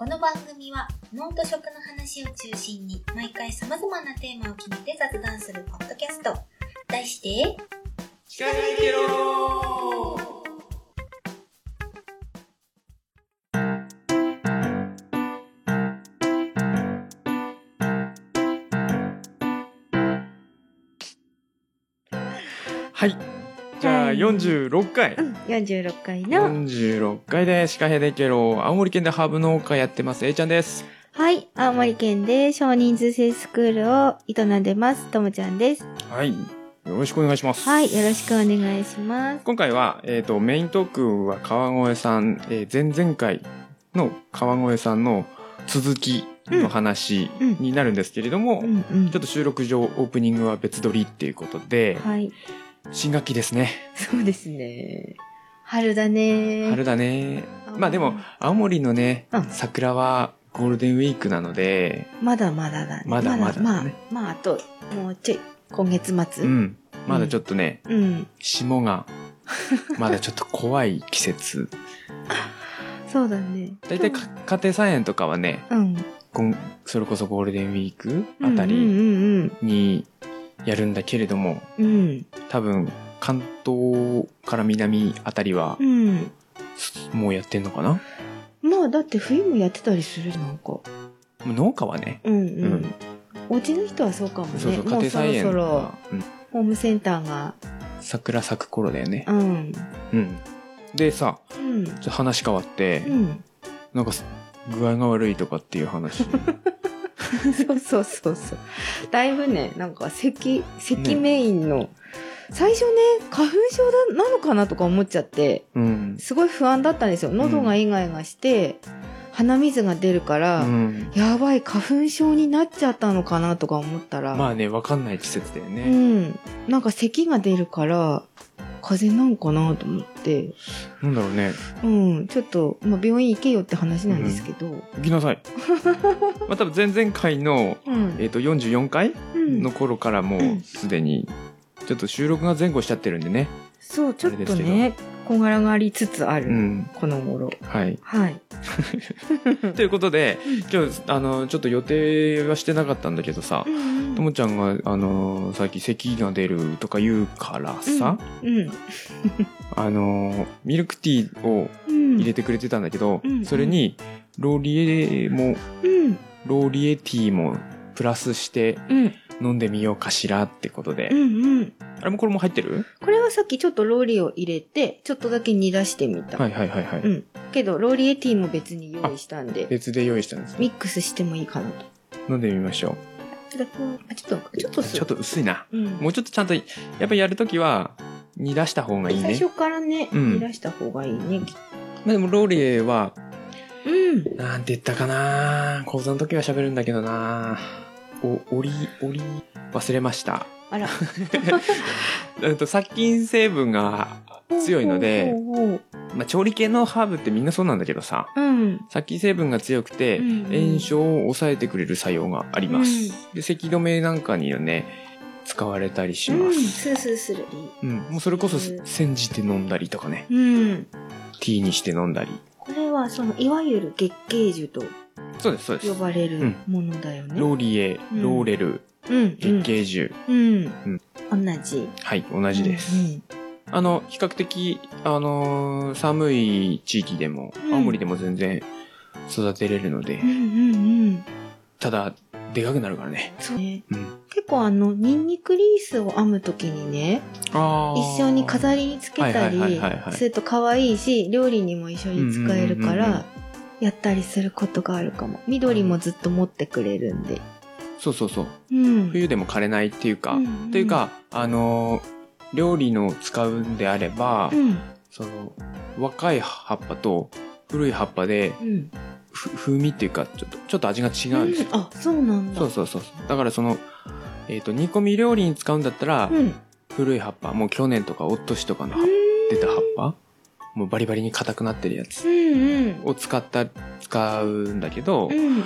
この番組は脳と食の話を中心に毎回様々なテーマを決めて雑談するポッドキャスト。題して、聞かないけろはい。じゃあ、はい46回。うん、46回の、46回でシカヘデケロ青森県でハーブ農家やってます。A ちゃんです。はい、青森県で少人数制スクールを営んでます、ともちゃんです。はい。よろしくお願いします。はい、よろしくお願いします。今回は、えっとメイントークは川越さん、えー前々回の川越さんの続きの話うん。になるんですけれども、うんうん。ちょっと収録上オープニングは別撮りっていうことで、はい、新学期ですねそうですね。春だね。春だねあまあでも青森のね、うん桜はゴールデンウィークなのでまだまだだね。まだまだまあね、まあ、あと、もうちょい、今月末。う。んまだちょっとね、うん。霜がまだちょっと怖い季節 そうだね。大体か家庭菜園とかはねうん。それこそゴールデンウィークあたりにやるんだけれどもうん。うん。多分関東から南あたりはうん。もうやってんのかな？まあ、だって冬もやってたりする、なんか。農家はねうんうん。うんお家の人はそうかもね。そうそう家庭菜園そろそろは、うんホームセンターが、桜咲く頃だよねうん。うんでさうん。話変わって、うん。なんか具合が悪いとかっていう話 そうそうそうそう。だいぶね、なんか咳、咳メインの、最初ね、花粉症だなのかなとか思っちゃって、うん、すごい不安だったんですよ。喉がイガイガして、鼻水が出るから、うん、やばい、花粉症になっちゃったのかなとか思ったら、まあねわかんない季節だようね、ん。なんか咳が出るから、風邪なんかなと思って、なんだろうね。うん、ちょっと、まあ、病院行けよって話なんですけど、行きなさい。まあ多分前々回の、うん。えっと44回うん。の頃からもうん。うすでにちょっと収録が前後しちゃってるんでね。そう、ちょっとね、こんがらがりつつある、うん。この頃。はい。はい。ということで今日あのちょっと予定はしてなかったんだけどさともちゃんがあのさっき咳が出るとか言うからさ、うん。あのミルクティーをうん。入れてくれてたんだけど、うんそれにローリエもうん。ローリエティーもプラスしてうん。飲んでみようかしらってことで、うん。うん。あれもこれも入ってる？これはさっきちょっとローリエを入れて、ちょっとだけ煮出してみた。はいはいはいはい、うん。けど、ローリエティーも別に用意したんで、別で用意したんですねミックスしてもいいかなと。飲んでみましょいただきますあちょっと、ちょっとすうちょっと薄いなうん。もうちょっとちゃんとやっぱやるときは煮出した方がいいね最初からね、うん煮出した方がいいね。まあでもローリエはうん。なんて言ったかな講座の時は喋るんだけどなお、おり、おり、忘れました。あら。え っと、殺菌成分が強いので、まあ、調理系のハーブってみんなそうなんだけどさ、うん。殺菌成分が強くて、うんうん炎症を抑えてくれる作用があります。で、咳止めなんかにはね、使われたりしうん。ます。スースーする。うん。もうそれこそうん煎じて飲んだりとかね、うん。ティーにして飲んだり。これはそのいわゆる月桂樹とそうです、そうです呼。ばれるものだよね。ローリエ、うんローレル、うん、月桂樹。うん、うん、同じ。はい、同じです。うんあの、比較的、あのー寒い地域でも、うん青森でも全然育てれるので、うん、うん、うん。ただ、でかくなるからね。そうね。うん。結構あの、ニンニクリースを編むときにね、あ一緒に飾りにつけたりはいはいはいはいはいすると可愛いし、料理にも一緒に使えるかうんうんうんうんら、やったりすることがあるかも。緑もずっと持ってくれるんで。そうそうそう。うん。冬でも枯れないっていうか、うんうんというか、あのー料理の使うんであれば、うん。その、若い葉っぱと古い葉っぱで、うん。ふ風味っていうか、ちょっと、ちょっと味が違うんですよ。あ、そうなんだ。そうそうそう。だからその、えっ、と、煮込み料理に使うんだったら、うん。古い葉っぱ、もう去年とか、おっとしとかの葉出た葉っぱもうバリバリに硬くなってるやつうんうん。を使った、使うんだけどう、ん。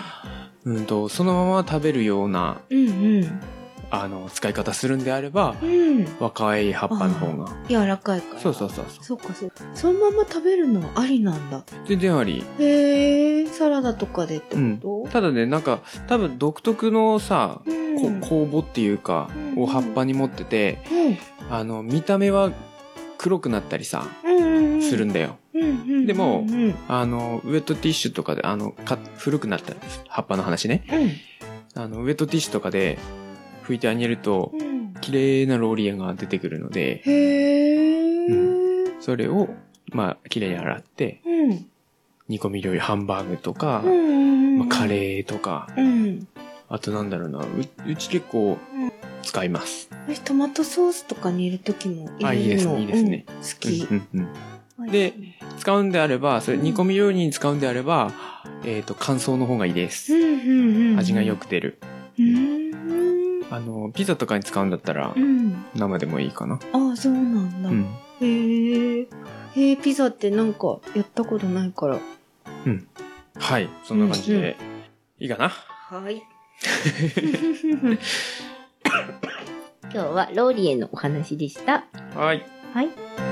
うんと、そのまま食べるような、うんうん。あの、使い方するんであれば、うん。若い葉っぱの方が。柔らかいから。そうそうそうそう。かそっか。そのまま食べるのはありなんだ。全然あり。へえ、サラダとかでってこと、ただね、なんか、多分独特のさ、うんこ酵母っていうか、うんを葉っぱに持ってて、あの、見た目は黒くなったりさ、うんうんうんするんだよ。うんうんうんでもうんうんあの、ウェットティッシュとかで、あの、か古くなった葉っぱの話ね。あの、ウェットティッシュとかで拭いてあげると、うん。綺麗なローリエが出てくるので、へー。それを、まあ、綺麗に洗って、うん。煮込み料理、ハンバーグとか、うんうんうんまあ、カレーとか、うん。あとなんだろうな、ううち結構うん使います。私トマトソースとかに入れるときもあいいですねいいですね。うん好き。うんうんうん。で使うんであれば、それ煮込み料理に使うんであれば、えっ、と、乾燥の方がいいです。うんうんうん。味がよく出る。うんあの、ピザとかに使うんだったらう、ん。生でもいいかな。ああそうなんだ、うん。へえへえピザってなんかやったことないから。はい。そんな感じで、いいかな？はい。今日はローリエのお話でした。はい。はい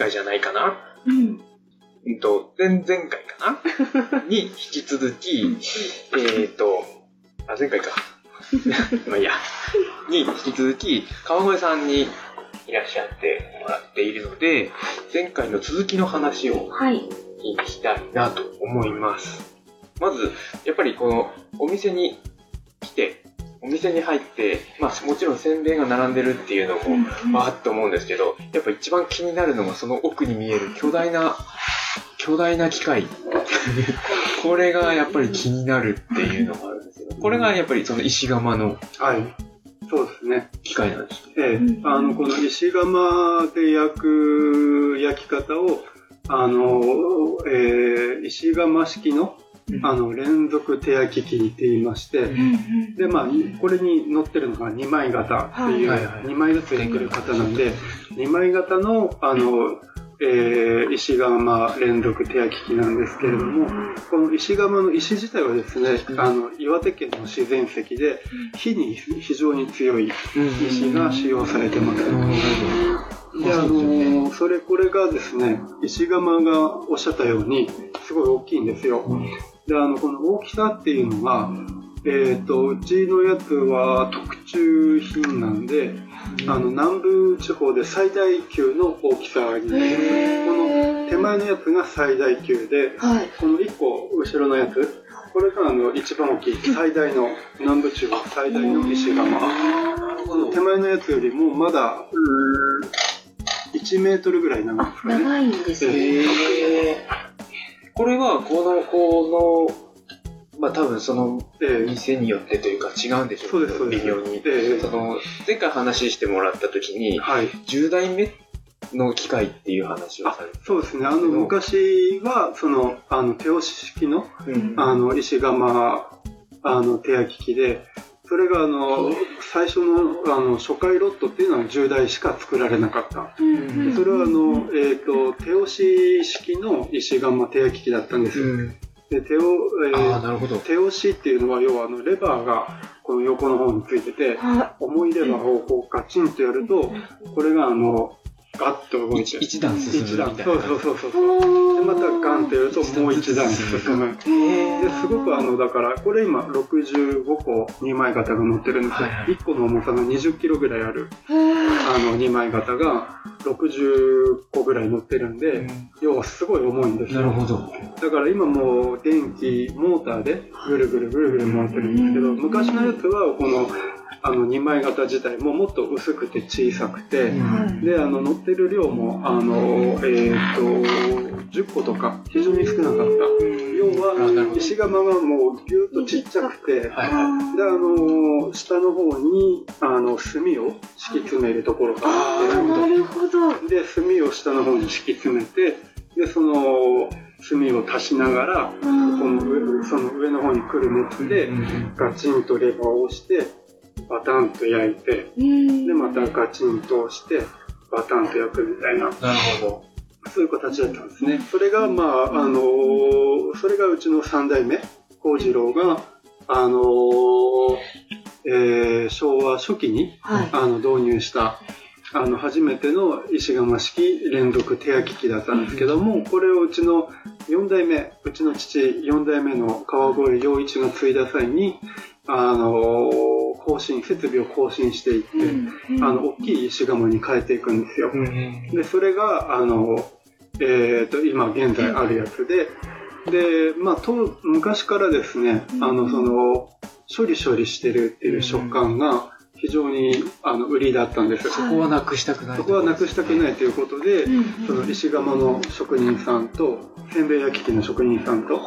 回じゃないかなうんうんと、前々回かな に引き続き、えっ、と、あ、前回か。まあいいや。に引き続き、川越さんにいらっしゃってもらっているので、前回の続きの話をはい聞きたいなと思います。まず、やっぱりこのお店に来て、お店に入って、まあもちろんせんべいが並んでるっていうのも、わーっと思うんですけど、やっぱ一番気になるのがその奥に見える巨大な、巨大な機械。これがやっぱり気になるっていうのがあるんですけど、これがやっぱりその石窯のはい。そうですね。機械なんですね。ええうんあの、この石窯で焼く焼き方を、あの、えー石窯式の、あの、連続手焼き機って言いまして、で、まあ、これに乗ってるのが2枚型っていう、はい。はいはい。2枚ずつできる型なんで、2枚型の、あの、えー石窯連続手焼き機なんですけれども、この石窯の石自体はですね、あの、岩手県の自然石で、火に非常に強い石が使用されてます。で、あのそれ、これがですね、石窯がおっしゃったように、すごい大きいんですよ。で、あの、この大きさっていうのが、えっ、と、うちのやつは特注品なんで、あの、南部地方で最大級の大きさになります。この手前のやつが最大級で、はい。この1個後ろのやつ、これがあの一番大きい、最大の、南部地方最大の石窯。この手前のやつよりもまだ、うー1メートルぐらい長いでね。長いんですねこれは、この、この、まあ多分そのええ店によってというか違うんでしょそうです、そうです。微妙に。ええその、前回話してもらった時に、はい。10代目の機械っていう話をあされてそうですね。あの、昔は、その、あの、手押し式の、うんあの、石窯、あの、手焼き機で、それが、あの、最初の、あの、初回ロットっていうのは10台しか作られなかった。うんそれは、あの、えっ、と、手押し式の石窯手焼き機だったんですよ。うんで、手を、えー。手押しっていうのは、要は、あの、レバーが、この横の方についてて、は重いレバーをこうガチンとやると、これが、あの、ガッと動いて。一一段進む一段みたいなそうそうそうそう。で、またガンってやるともう一段進む。へで、すごくあの、だから、これ今65個2枚型が乗ってるんですよ。はいはい1個の重さが20キロぐらいある、あの、2枚型が60個ぐらい乗ってるんで、要はすごい重いんですよ。なるほど。だから今もう電気、モーターでぐるぐるぐるぐる回ってるんですけど、昔のやつはこの、あの2枚型自体ももっと薄くて小さくて、うんで、あの、乗ってる量も、あの、えっ、と、10個とか、非常に少なかった。要は、ど。石窯がもうぎゅっとちっちゃくて、で。あの、下の方に、あの、炭を敷き詰めるところがあって、なるほど。で、炭を下の方に敷き詰めて、で、その、炭を足しながら、この上その上の方に来る熱で、ガチンとレバーを押して、バタンと焼いて、うんで、またガチンと押して、バタンと焼くみたいな、なるほど。そういう形だったんですね。それが、まあ、あのそれがうちの三代目、幸次郎が、あのえー昭和初期に、はい。あの、導入した、あの、初めての石窯式連続手焼き機だったんですけども、これをうちの4代目、うちの父4代目の川越陽一が継いだ際に、あの、更新、設備を更新していって、あの、大きい石窯に変えていくんですよ。うん。で、それが、あの、えっ、と、今現在あるやつで、で、まあ、と、昔からですね、あの、その、処理処理してるっていう食感が非常に、あの、売りだったんです。そこはなくしたくない。そこはなくしたくないということで、うんその石窯の職人さんと、せんべい焼き器の職人さんと、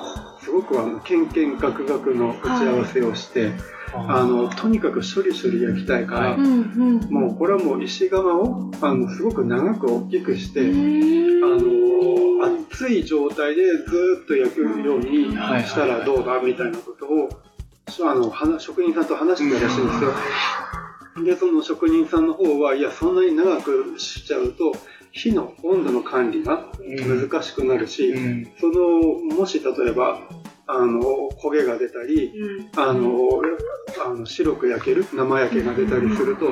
すごくあの、けんけんがくがくの打ち合わせをして、あの、とにかく処理処理焼きたいから、はいうんうん。もうこれはもう石窯を、あの、すごく長く大きくして、あうんの、熱い状態でずーっと焼くようにはいしたらどうだみたいなことを、あの、話職人さんと話してたらしいんですよ。で、その職人さんの方は、いや、そんなに長くしちゃうと、火の温度の管理が難しくなるし、うん。その、もし例えば、あの、焦げが出たり、あの、あの白く焼ける、生焼けが出たりすると、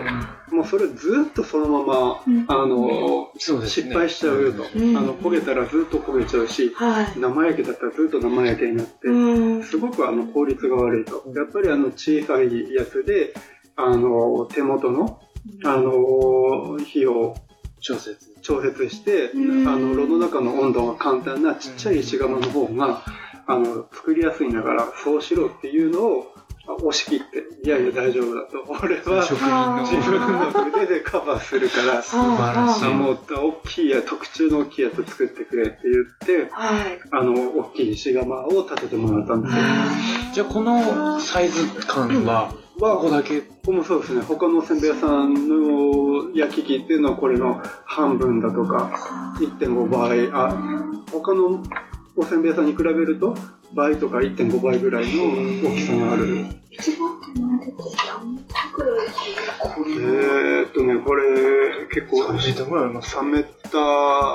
もうそれずっとそのまま、うんあの、ね。失敗しちゃうよと。うんあの、焦げたらずっと焦げちゃうし、はい。生焼けだったらずっと生焼けになって、うん。すごくあの効率が悪いと。やっぱりあの小さいやつで、あの、手元の、あの、火を調節。調節して、うんあの、炉の中の温度が簡単なちっちゃい石窯の方が、あの、作りやすいんだから、そうしろっていうのをあ押し切って、いやいや大丈夫だと。俺は職人の自分の腕でカバーするから、素晴らしいあもう大きいや、特注の大きいやつ作ってくれって言って、はい。あの、大きい石窯を建ててもらったんですよ。じゃあこのサイズ感は、ここだけ。ここもそうですね、他のおせんべい屋さんの焼き器っていうのはこれの半分だとか、1.5倍、あ、他のおせんべい屋さんに比べると、倍とか1.5倍ぐらいの大きさがある。一番何ですえーっとね、これ結構3メートルぐらいあります3メータ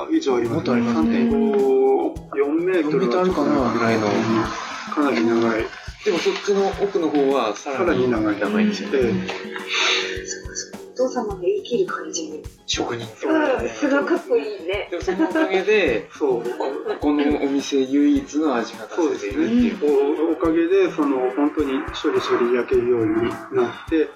ー以上ありますもっとありますね。3.5、4メートル4メートルあるかな。ぐらいの。かなり長い。でもそっちの奥の方はささらに長い。長いんですよね。でお父様が生きる感じに。職人。うん、すごいかっこいいね。でもそのおかげで、そう。ここのお店唯一の味がそうです出せているっていう。ね。おおかげで、その、本当に処理処理焼けるようになって、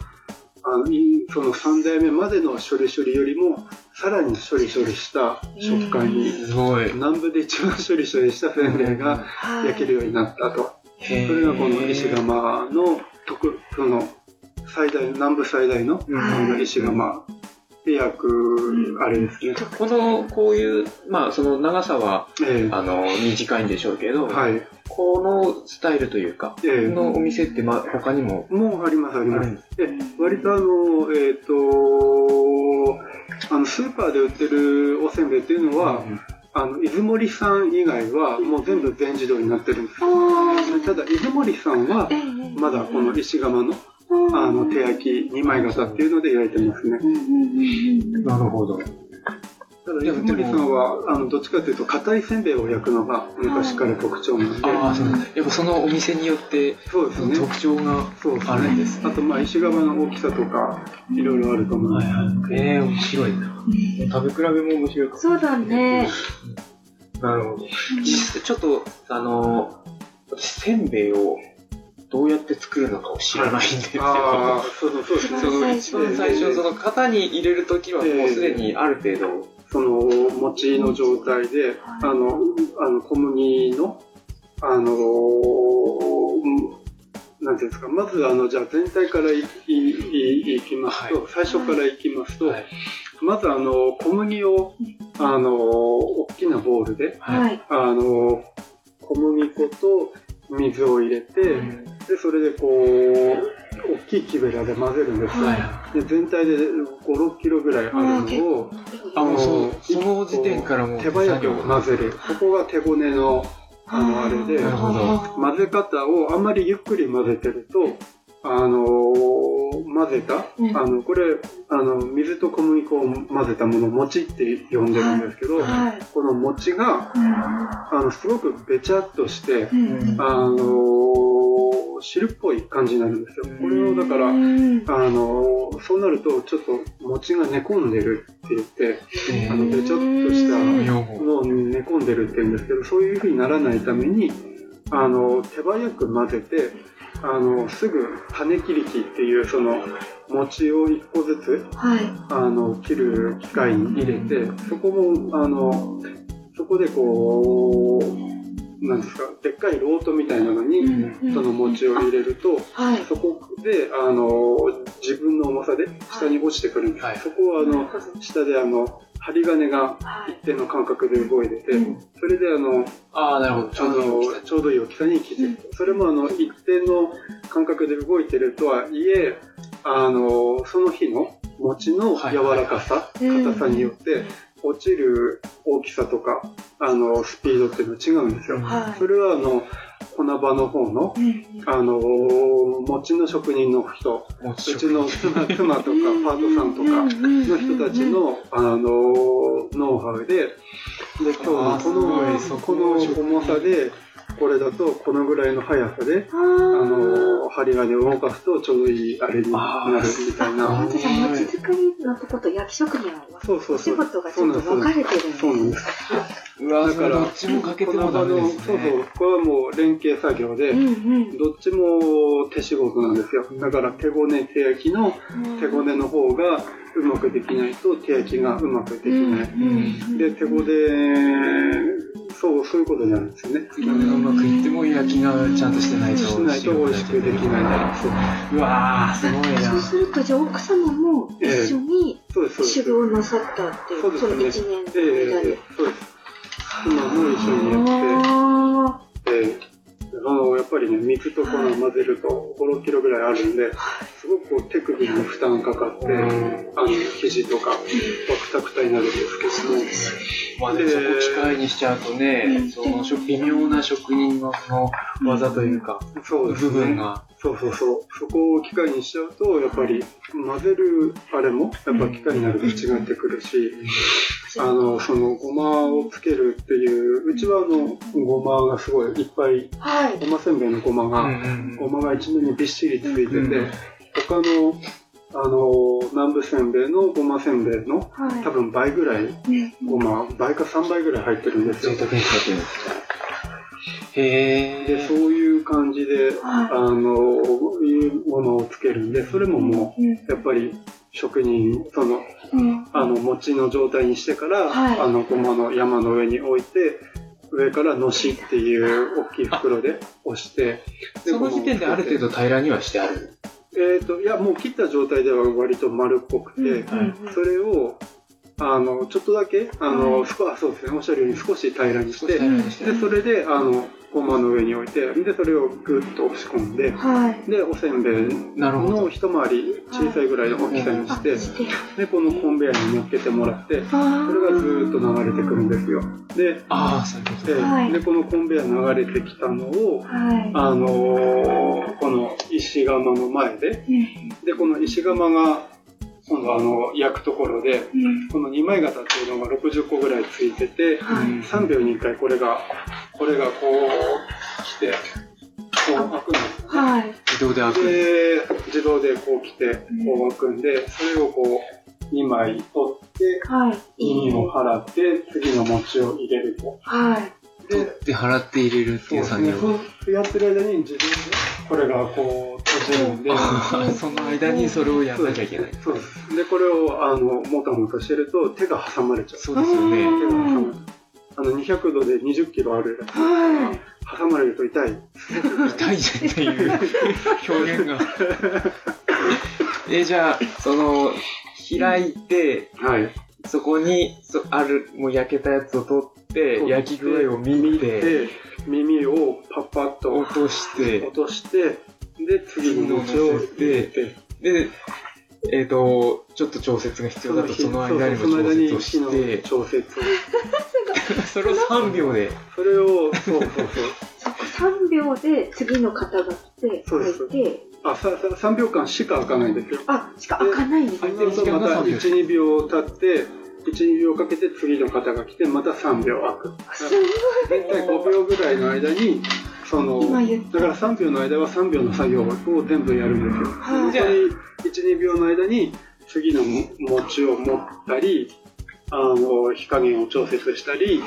あの、いその3代目までの処理処理よりも、さらに処理処理した食感に、すごい。南部で一番処理処理したせんべいが焼けるようになったと。それがこの石窯の特、その、最大、南部最大の、うん。あの石窯。で焼く、あれですね。この、こういう、まあ、その長さは、ええ。あの、短いんでしょうけど、はい。このスタイルというか、ええ。のお店って、まあ、他にも、もうあります、あります。あるんで割とあの、えっ、と、あの、スーパーで売ってるおせんべいっていうのは、あの、出森さん以外はもう全部全自動になってるんです。ただ、出森さんは、まだこの石窯の、あの、手焼き2枚型っていうので焼いてますね。なるほど。ただ、出森さんは、あの、どっちかというと、硬いせんべいを焼くのが昔から特徴なんで、ああ、そうやっぱそのお店によって、そうですね。特徴がそうですねあるんですね。あと、まあ、石窯の大きさとか、いろいろあると思います。はい。ええ面白いな。食べ比べも面白いそうだね。なるほど。実際ちょっと、あの、私、せんべいをどうやって作るのかを知らないんですよ。ああ、そうそうそうですね。その一番最初、その型に入れるときはもうすでにある程度、その餅の状態で、あの、あの小麦の、あの、うんなんていうんですか、まずあの、じゃあ全体からいいいいきますと、はい最初からいきますと、はい。まずあの、小麦を、あの、大きなボウルで、はい。はい。あの、小麦粉と水を入れて、うんで、それでこう、大きい木べらで混ぜるんですよ。はで全体で5、6キロぐらいあるのを、あ、の、その時点からもう手早く混ぜる。ここが手ごねの、あの、あれで、なるほど。混ぜ方をあんまりゆっくり混ぜてると、あのー混ぜた、うん。あの、これ、あの、水と小麦粉を混ぜたものを餅って呼んでるんですけど、はい。この餅が、うん。あの、すごくべちゃっとして、うん。あのー汁っぽい感じになるんですよ。これをだから、あうんのーそうなると、ちょっと餅が寝込んでるって言って、えあの、べちゃっとしたうん用語。のを寝込んでるって言うんですけど、そういう風にならないために、あの、手早く混ぜて、あの、すぐ種切り機っていう、その、餅を一個ずつ、はい。あの、切る機械に入れて、そこも、あの、そこでこう、なんですか、でっかいロートみたいなのに、その餅を入れると、はい。そこで、あの、自分の重さで下に落ちてくるんです。はい。そこは、あの、下で、あの、針金がはい。一定の間隔で動いてて、うんそれで、あの、ああ、なるほど。ちょうどいい大きさあのちょうどいい大きさに切ってる。それも、あの、一定の間隔で動いてるとはいえ、あの、その日の餅の柔らかさ、うん。硬さによって、落ちる大きさとか、あの、スピードっていうのは違うんですよ。はい。それは、あの、粉場の方の、うんあの、餅の職人の人、もうちの妻妻とかパートさんとかの人たちの、あの、ノウハウで、で、今日のこの、この重さで、これだとこのぐらいの速さで、ああの、針金を動かすとちょうどいいあれになるみたいあ、な。本当だ、餅作りのとこと焼き職人は、お仕そうそうそう。事がちょっと分かれてるんですそうなんです。うわだからどっちもかけてもダメですね。そうそう。これはもう連携作業で、うんどっちも手仕事なんですよ。だから手ごね、手焼きのうん。手ごねの方がうまくできないと手焼きがうまくできない。うんで、手ごね、そう、そういうことになるんですよね。手がうまくいっても焼きがちゃんとしてないと。しないと美味しくできない。そううわー、すごいな。そうすると、じゃあ奥様も一緒にそうです、そうです。修行なさったっていう、そうですそのね一年ええの間で。そうです。今も一緒にやあって、ええあの、やっぱりね、水と粉を混ぜると5、6キロぐらいあるんで、すごくこう手首に負担かかって、あの、肘とか、くたくたになるんですけども、まあでもそこ機械にしちゃうとね、その職微妙な職人のその技というか、そうですね。部分が。そうそうそう。そこを機械にしちゃうと、やっぱり混ぜるあれも、やっぱ機械になると違ってくるし、あの、そのごまをつけるっていう、うちはあの、ごまがすごいいっぱい、あ。はい。ごませんべいのごまが、ごまが一面にびっしりついてて、うん他の、あの、南部せんべいのごませんべいのはい。多分倍ぐらい、うんごま、倍か3倍ぐらい入ってるんですよ贅。沢にされてるんですへで、そうー。いう感じで、はあの、いうものをつけるんで、それももう、い。やっぱり職人、その、うん。あの、餅の状態にしてから、はい。あの、ごまの山の上に置いて、上からのしっていう大きい袋で押して、その時点である程度平らにはしてある？えっ、と、いや、もう切った状態では割と丸っこくて、うんそれを、あの、ちょっとだけ、あの、少あそうですね、おっしゃるように少し平らにして、少し平らにして。で、それで、あの、ごまの上に置いて、で、それをぐっと押し込んで、はい。で、おせんべいなるほどの一回り小さいぐらいの大きさにして、して。で、このコンベヤーに乗っけてもらって、あそれがずーっと流れてくるんですよ。で、ああ、そういうことでか。はいでこのコンベヤー流れてきたのを、はい。あのーこの石窯の前で、うんで、この石窯が、今度あの、焼くところで、うんこの二枚型っていうのが60個ぐらいついてて、はい。3秒に1回これが、これがこう来て、こう開くんですよね。はい。自動で開く。で、自動でこう来て、こう開くんで、それをこう、2枚取って、はい。耳を払って、次の餅を入れると。はい。取って払って入れるっていう作業。そうやってる間に自分で、これがこう閉じるんで、その間にそれをやんなきゃいけない。そうです。で、これを、あの、もたもたしてると手が挟まれちゃう。そうですよね。手が挟まれ。あの、200度で20キロあるやつはい。挟まれると痛い。痛いじゃんっていう表現が。え、じゃあ、その、開いて、はい。そこに、そある、もう焼けたやつを取って、焼き具合を見て、で、耳をパッパッと落として落、として、で、次の餅を入れて、で、えっ、と、ちょっと調節が必要だと、その間にも調そうその間に節をして、調節を。それを3秒で、それを、そうそうそう。そこ3秒で次の方が来て、そいて、あ、さ、さ3秒間しか開かないんですよ。あ、しか開かないんですね。開いてまた3秒1、2秒経って、1、2秒かけて次の方が来て、また3秒開く。すごい。大体5秒ぐらいの間に、その、今言っただから3秒の間は3秒の作業を全部やるんですよ。はいじゃあ本当に1、2秒の間に次の餅を持ったり、あの、火加減を調節したり、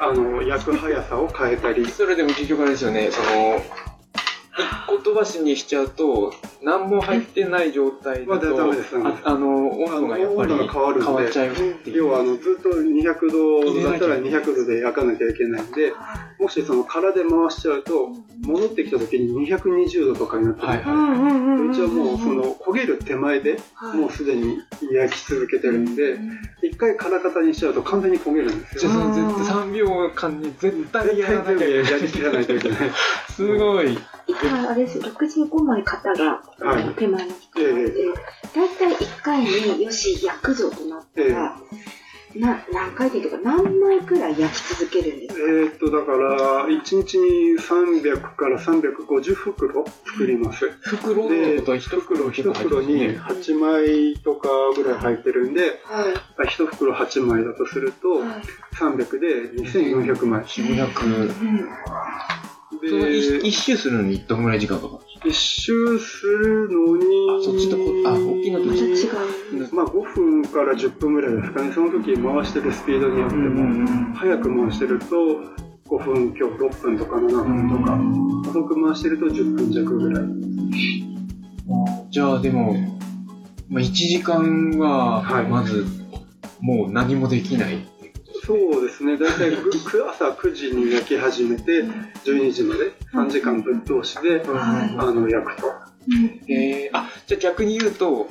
あの、焼く速さを変えたり。それでも結局あれですよね、その、一個飛ばしにしちゃうと、何も入ってない状態だまだダと、メですダメです。ああの、温度がやっぱり変わるんで。変わっちゃうっていう。要はあのずっと200度だったら200度で焼かなきゃいけないんで、もしその空で回しちゃうと、戻ってきた時に220度とかになってる、はいはいうちはもうその焦げる手前ではい。もうすでに焼き続けてるんで、一回空型にしちゃうと完全に焦げるんですよ。じゃあその絶対3秒間に絶対やらなきゃいけない。やりきらないといけない。すごい。今、あれですよ、65枚型が、はい手前の機械で、だいたい1回によし、焼くぞとなったら、な何回転とか何枚くらい焼き続けるんですか？えーっと、だから、1日に300から350袋作ります。袋ので、ことは一袋結構入って袋にますね。8枚とかぐらい入ってるんで、はい。1袋8枚だとすると、はい300で2400枚。400。うんその一で、一周するのにどのぐらい時間かかる一周するのに、あそっちとこあ大きいのとまた違う。まあ5分から10分ぐらいですかね。その時回してるスピードによっても、早く回してると5分、今日6分とか7分とか、遅く回してると10分弱ぐらい。じゃあでも、まあ、1時間ははいまずもう何もできないそうですね。だいたいくく朝9時に焼き始めて、12時まで3時間ぶっ通しで、はい。あの、焼くと。えー、あじゃあ逆に言うと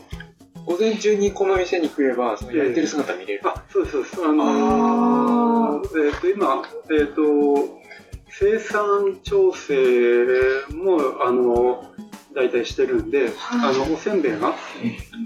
午前中にこの店に来ればその焼いてる姿見れる、あ、そうです、そう。です。あのーえっ、と、今、えっ、と、生産調整も、あの、大体してるんで、あの、おせんべいが、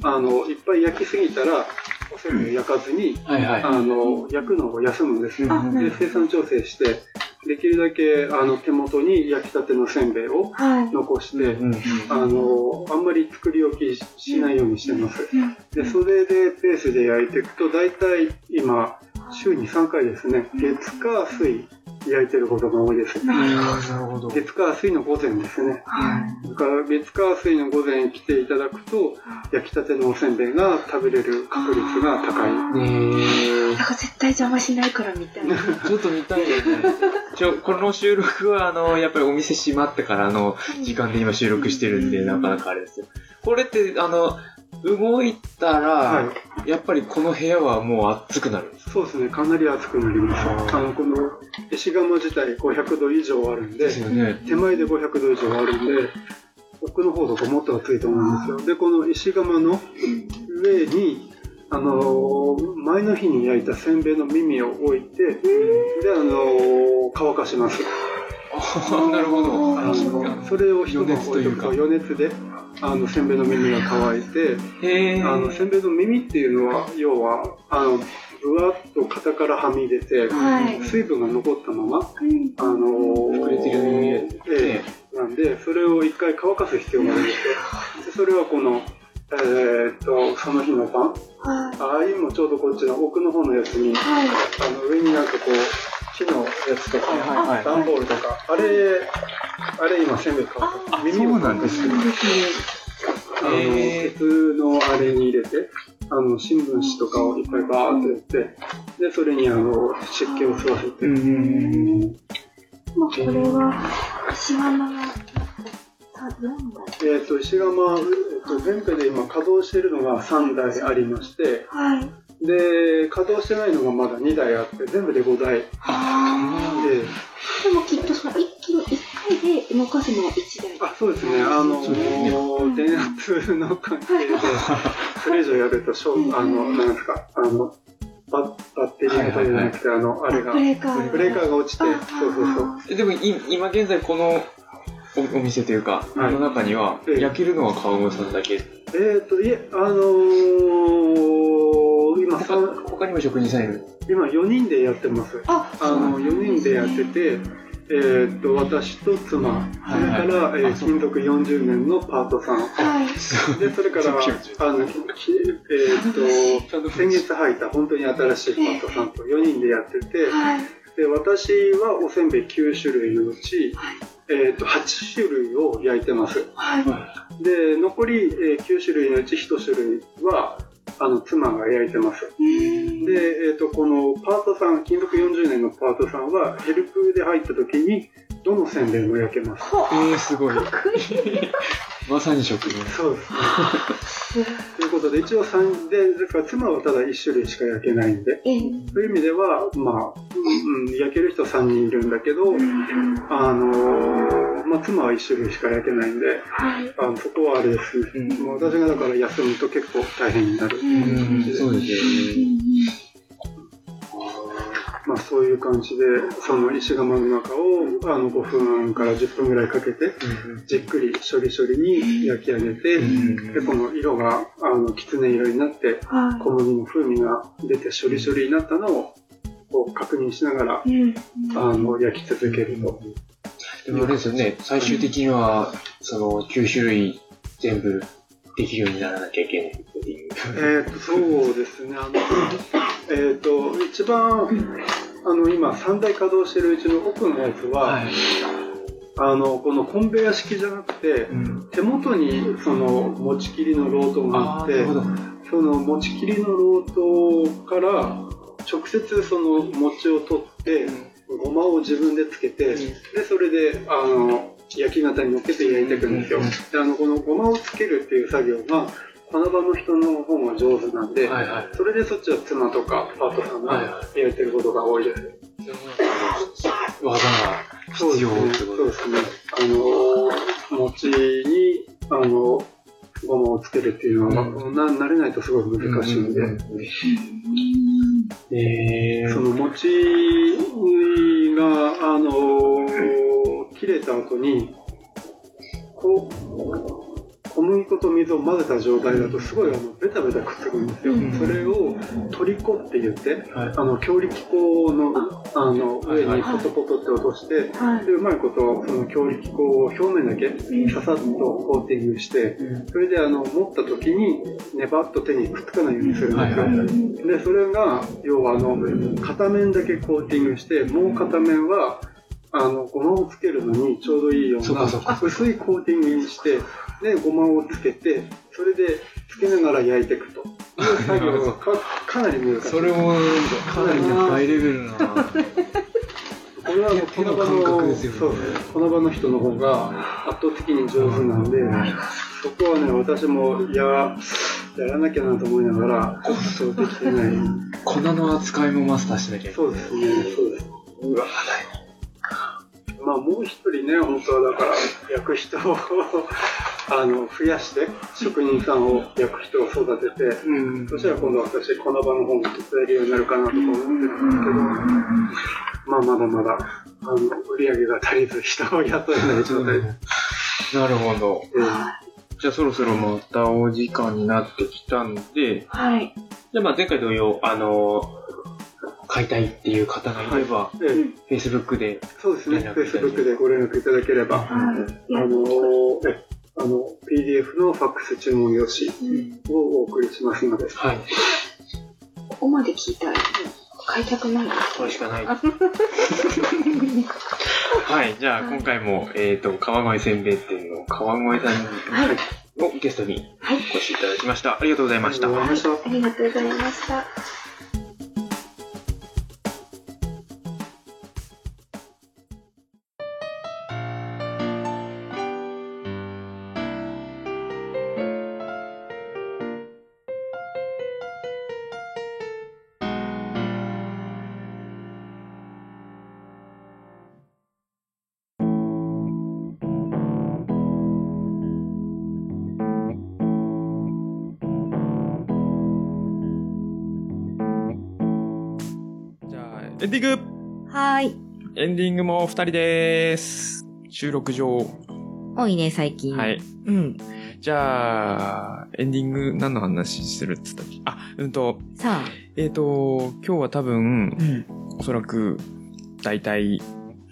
あの、いっぱい焼きすぎたら、おせんべい焼かずに、はいはいあの、焼くのを休むんですね。で、生産調整して、できるだけ、あの、手元に焼きたてのせんべいをはい。残して、うんあの、あんまり作り置きしないようにしてます。うんで、それでペースで焼いていくと、大体今、週に3回ですね、月火水焼いてることが多いです。なるほど月火水の午前ですね。はい。だから月火水の午前来ていただくと、焼きたてのおせんべいが食べれる確率が高い。えなんか絶対邪魔しないからみたいな。ー、ちょっと見たいですねちょこの収録はあのやっぱりお店閉まってからの時間で今収録してるんでなかなかあれですよこれってあの動いたら、はやっぱりこの部屋はもう暑くなるんですそうですね、かなり暑くなります。あの、この石窯自体500度以上あるんで、ね。手前で500度以上あるんで、奥の方とかもっと暑いと思うんですよ。で、この石窯の上に、あのー前の日に焼いたせんべいの耳を置いて、で、あのー乾かします。あ なるほどあのそれを一晩余熱というか置いとくと余熱で、あの、せんべいの耳が乾いて、あの、せんべいの耳っていうのは、要は、あの、ぶわっと型からはみ出て、はい。水分が残ったまま、うんあのー膨れてる耳ええなんで、それを一回乾かす必要があるんですよ。でそれはこの、えーっと、その日の晩、はい。ああいうのちょうどこっちの奥の方のやつに、はい。あの、上になんかこう、木のやつとか、はいはいはい段ボールとか、あれ、あれ今せんべい乾かあす。耳をそうなんですねそうですね。あの、鉄のあれに入れて、あの、新聞紙とかをいっぱいバーってやって、で、それにあの、湿気を吸わせて、うんまあ、これは、石窯が、えっ、と、石窯、えっと、全部で今稼働しているのが3台ありまして、はい。で、稼働してないのがまだ2台あって、全部で5台。で、ああ。でもきっとその一気に一回で動かすのは一台。あ、そうですね、あのそうですね電圧の関係で、それ以上やると、しょうあの、なんですか、あの、バッバッテリー型じゃなくて、あの、あれがブ、レーカー。ブレーカーが落ちて、あそうそうそう。えでもい今現在このおお店というか、はいこの中にはええ焼けるのは川村さんだけ？えっ、と、いえ、あのー、今他にも職人さんいる？今4人でやってます。あ、あの、4人でやってて、えーっと、私と妻、それから、はいはいえーあそう勤続40年のパートさん、はい。で、それから、あの、きえーっと、先月入った本当に新しいパートさんと4人でやってて、はい。で、私はおせんべい9種類のうち、えーっと、8種類を焼いてます。はい。で、残り、えー9種類のうち1種類は、あの、妻が焼いてます。で、えっ、と、このパートさん、勤続40年のパートさんは、ヘルプで入った時に、どのせんべいも焼けます。えー、すごい。まさに職人。そうですね。ということで、一応3で、ですから妻はただ1種類しか焼けないんで、ええ。そういう意味では、まあ、うん、焼ける人3人いるんだけど、あのーまあ、妻は1種類しか焼けないんで、はい。あのそこはあれですね。うん私がだから休むと結構大変になる。うん、そうですよね。まあ、そういう感じで、その石窯の中をあの5分から10分ぐらいかけて、じっくり処理処理に焼き上げて、で、この色があのきつね色になって、は小麦の風味が出て処理処理になったのをこう確認しながら、い。うん。あの焼き続けると。でもあれですよね、最終的には、その9種類全部できるようにならなきゃいけないっていう。えー、とそうですね、あのえー、と一番あの今、3台稼働してるうちの奥のやつは、い。あのこのコンベヤ式じゃなくて、うん。手元にその持ちきりのロートがあって。その持ちきりのロートから直接その餅を取って、ごまを自分でつけて、でそれであの焼き型に乗っけて焼いていくんですよ。うんであのこのごまをつけるっていう作業がこの場の人の方が上手なんで、はいはい。それでそっちは妻とかパートさんはいが焼いてることが多いです。技が必要ってことでそうですね。あの、餅に、あの、ごまをつけるっていうのは、うな慣れないとすごい難しいんで、えー、その餅が、あの、切れた後に、こう、小麦粉と水を混ぜた状態だとすごいあのベタベタくっつくんですよ。うんそれをトリコって言って、はいあの強力粉のあの上にポトポトって落として、はい。でうまいことその強力粉を表面だけささっとコーティングして、それであの持った時にネバッと手にくっつかないようにするんですよ。はいはいはいでそれが要はあの片面だけコーティングしてもう片面はあのごまをつけるのにちょうどいいような薄いコーティングにしてでごまをつけてそれでつけながら焼いていくという作業がか かなり難しい。それもかなりハイレベルな。これはあのこの場手の感覚のですよねそうこの場の人の方が圧倒的に上手なんで、そこはね私もややらなきゃなと思いながらそうできてない。粉の扱いもマスターしなきゃいけそうですね。そうです。うわ、まあもう一人ね本当はだから焼く人を あの増やして職人さんを焼く人を育てて。うん。そしたら今度私、この場の方も手伝えるようになるかなとか思ってるんですけど、まあまだまだ、あの、売り上げが足りず人を雇えない状態で。なるほど。えじゃあそろそろまたお時間になってきたんで、はい。じゃあまあ前回同様、あの買いたいっていう方がいれば、ええ Facebook で、そうですね、連絡いただいて Facebook でご連絡いただければ、はい。あのえあの、PDF のファックス注文用紙をお送りしますので、はい。ここまで聞いたら、買いたくない。これしかない。はい。じゃあ今回も、えっ、と、川越せんべい店の川越さんはい。をゲストにはい。お越しいただきました。ありがとうございました。ありがとうございましたありがとうございました。エンディングはーい。エンディングも二人です。収録上。多いね、最近。はい。うん。じゃあ、エンディング何の話するっつったっけ？あ、うんと、さあ。えっ、と、今日は多分う、ん。おそらく、大体、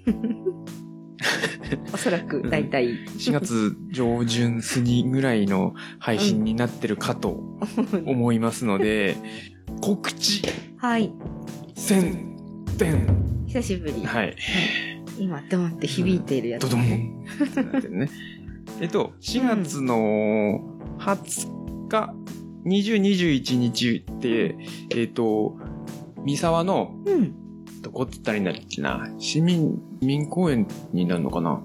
おそらく、だいたい。4月上旬過ぎぐらいの配信になってるかと思いますので、告知、はい。宣伝。久しぶり。はい。今、ドンって響いているやつ。ドドンってなってるね。えっと、4月の20日、20、21日って、えっと、三沢の、うん。どこって言ったらいいんだっけな、市民、市民公園になるのかな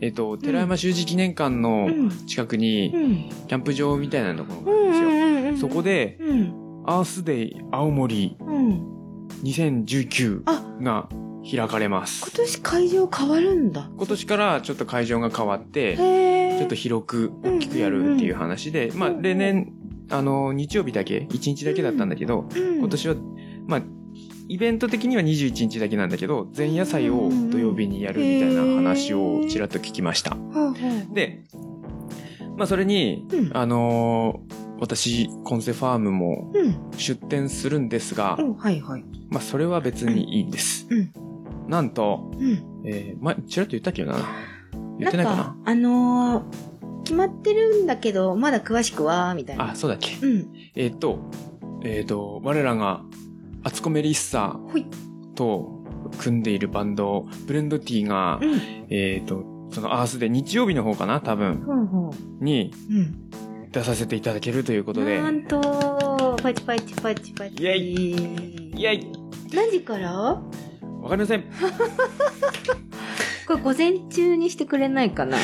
えっと、寺山修司記念館のうん。近くに、うん。キャンプ場みたいなところがうん。あるんですよ。うん。そこで、うん。アースデイ青森うん。2019あ、が開かれます今。年会場変わるんだ。今年からちょっと会場が変わって。ちょっと広く大きくやるっていう話で、まあ、例年、あの、日曜日だけ、1日だけだったんだけど、うん、今年は、まあ、イベント的には21日だけなんだけど、前夜祭を土曜日にやるみたいな話をちらっと聞きました。で、まあ、それに、うんあのー私、コンセファームもうん。出店するんですが、うん、はいはい。まあ、それは別にいいんです。うん。なんと、うん。えー、ま、ちらっと言ったっけな？言ってないかな？あのー、決まってるんだけど、まだ詳しくは、みたいな。あ、そうだっけ？うん。えっ、と、えっ、と、我らが、アツコメリッサ。と組んでいるバンド、ブレンドティーが、うん。えっ、と、そのアースで日曜日の方かな多分、ほうほにう。うん。出させていただけるということで、なんと、パチパチパチパチ。イェイイェイ何時から？わかりません。い これ午前中にしてくれないかな？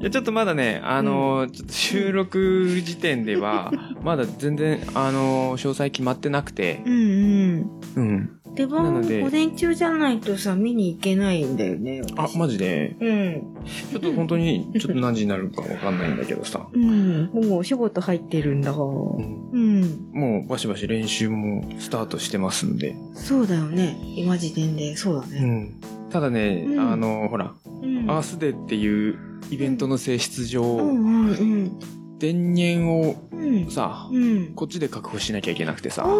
や、ちょっとまだね、あのーちょっと収録時点では、まだ全然、あのー詳細決まってなくて、うんうん。うん。出な番午前中じゃないとさ、見に行けないんだよね。あ、私マジで？うん。ちょっと本当に、ちょっと何時になるかわかんないんだけどさ。うん。もうお仕事入ってるんだが。うんうん。もうバシバシ練習もスタートしてますんで。そうだよね。今時点で。そうだうね。ん。ただね、うんあの、ほら、うん。アースデーっていうイベントの性質上、うんうんうん。電源をうん。さ、うん。こっちで確保しなきゃいけなくてあさ、あ、な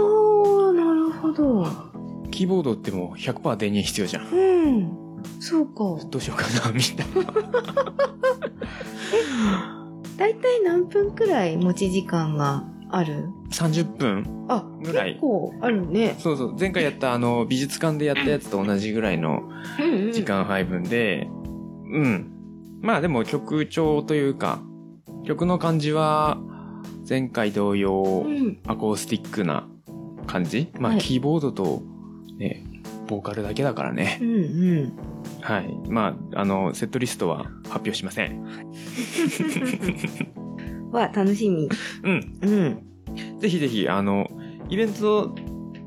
るほど。キーボードってもう100%電源必要じゃん。うん。そうか。どうしようかな、みたいな。だいたい何分くらい持ち時間がある？30分あ、ぐらい結構あるね。そうそう、前回やったあの、美術館でやったやつと同じぐらいのうんうん。時間配分で、うん。まあでも曲調というか、曲の感じは、前回同様う、ん。アコースティックな感じ？まあ、はいキーボードと、ね、ボーカルだけだからねう。んうん。はい。まあ、あの、セットリストは発表しません。は、楽しみ。うん。うん。ぜひぜひ、あの、イベント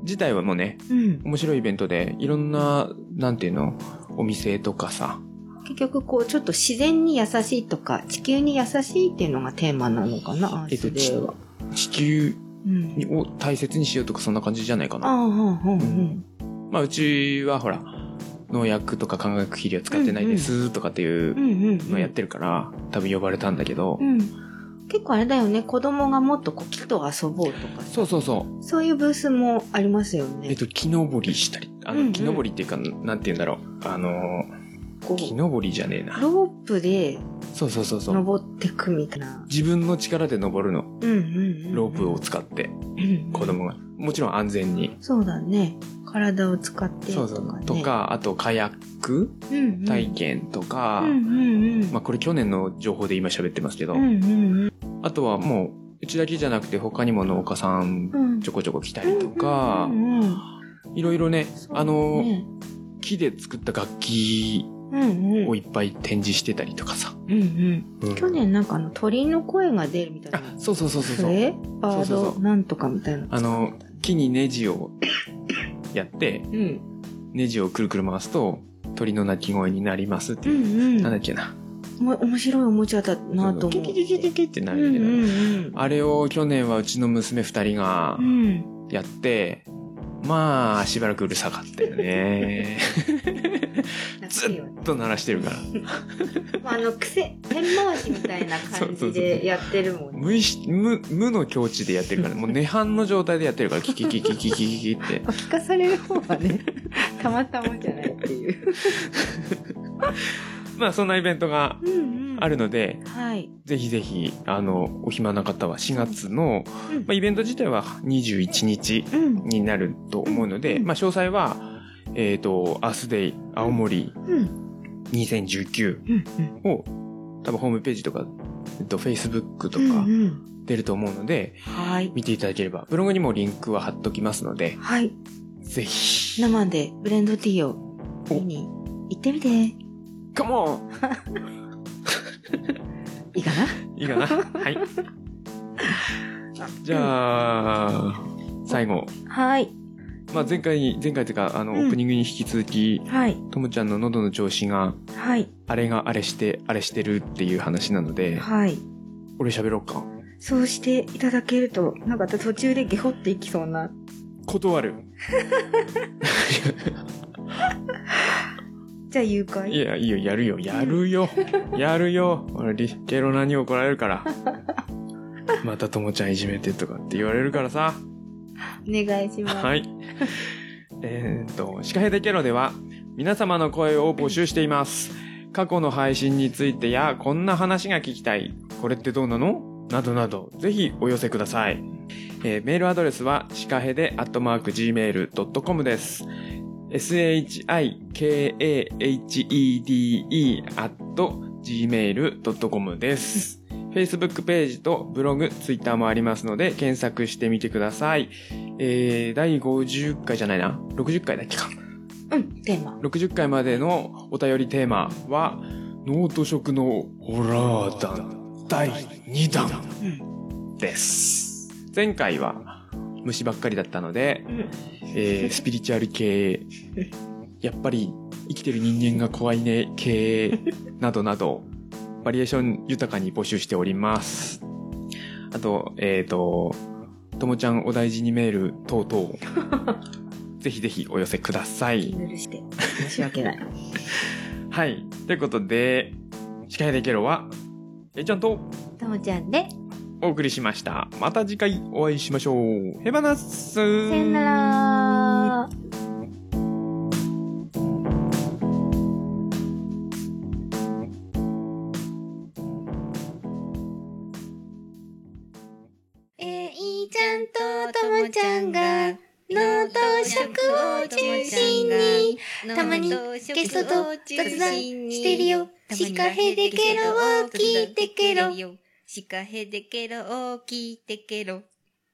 自体はもうね、うん。面白いイベントで、いろんな、なんていうの、お店とかさ、結局、こう、ちょっと自然に優しいとか、地球に優しいっていうのがテーマなのかな、アースデーは。地球うん。を大切にしようとかそんな感じじゃないかな。ああ、うんうんまあ、うちはほら、農薬とか化学肥料使ってないですとかっていううん。うんうん。のやってるから、多分呼ばれたんだけどう、ん。結構あれだよね、子供がもっとこう木と遊ぼうとかさそうそうそう。そういうブースもありますよね。えっと、木登りしたり、あの、うんうん木登りっていうか、なんて言うんだろう。あの、こ木登りじゃねえな。う、ロープでそうそうそうそう。登ってくみたいな。自分の力で登るの。うんうんうん。ロープを使って、うん子供が。もちろん安全に。そうだね。体を使ってそうそとかね。う。とか、あと、カヤックうんうん、体験とか、うんうんうん。まあ、これ去年の情報で今喋ってますけど、うんうんあとはもう、うちだけじゃなくて他にも農家さんうん。ちょこちょこ来たりとかう、んうんいろいろね、あの、ね木で作った楽器うんうんをいっぱい展示してたりとかさ。去年なんかあの鳥の声が出るみたいなあ。、そうそうそうそうそう。笛？バード？なんとかみたいな。あの、木にネジをやって、うん。ネジをくるくる回すと鳥の鳴き声になりますっていう。うんうん。なんだっけな。面白いおもちゃだなと思キう。キキキキキってなるけど、んあれを去年はうちの娘二人がうん。うん。まあ、しばらくうるさかったよね。ずっと鳴らしてるから。あの、癖、天回しみたいな感じでやってるもんね。無意識、無、無の境地でやってるから、もう涅槃の状態でやってるから、キキキキキキキって。聞かされる方はね、たまたまじゃないっていう。まあ、そんなイベントがうんうん。あるので、はい。ぜひぜひ、あの、お暇な方は4月の、うんまあ、イベント自体は21日うん。になると思うので、うんまあ、詳細は、えっ、と、アースデイ青森うん。2019うん。を、多分ホームページとか、えっと、Facebook とうん。かうんうん。出ると思うので、はい。見ていただければ、ブログにもリンクは貼っときますので、はい。ぜひ。生でブレンドティーを見に行ってみて。いカモいかな？ンいいかな？はい。じゃあ、最後。はい。まあ、前回に、前回というか、あの、オうんープニングに引き続き、はい。ともちゃんの喉の調子が、はい。あれがあれして、あれしてるっていう話なので、はい。俺喋ろうか。そうしていただけると、なんか途中でゲホっていきそうな。断る。じゃあ誘拐いや、いいよ、やるよ、やるよ。やるよ。俺、リゲロナに怒られるから。またともちゃんいじめてとかって言われるからさ。お願いします。はい。えーっと、シカヘデケロでは皆様の声を募集しています。過去の配信についてや、こんな話が聞きたい。これってどうなの？などなど、ぜひお寄せください。えーメールアドレスは、シカヘデアットマーク gmail.com です。Shikahede アット gmail.com です。Facebook ページとブログ、Twitter もありますので、検索してみてください。えー、第50回じゃないな。60回だっけか。うん、テーマ。60回までのお便りテーマは、ノート食のホラー談第2弾うん。です。前回は虫ばっかりだったので、うん。えー、スピリチュアル系、やっぱり生きてる人間が怖いね系などなど、バリエーション豊かに募集しております。あと、えっ、と、ともちゃんお大事にメール等々、ぜひぜひお寄せください。許して。申し訳ない。はい。ということで、司会でケロは、えいちゃんとともちゃんで、お送りしました。また次回お会いしましょう。ヘバナッスさよならえいちゃんとともちゃんが、脳と食を中心に、たまにゲストと雑談してるよ。シカヘデケロを聞いてケロ。シカヘデケロを聞いてケロ。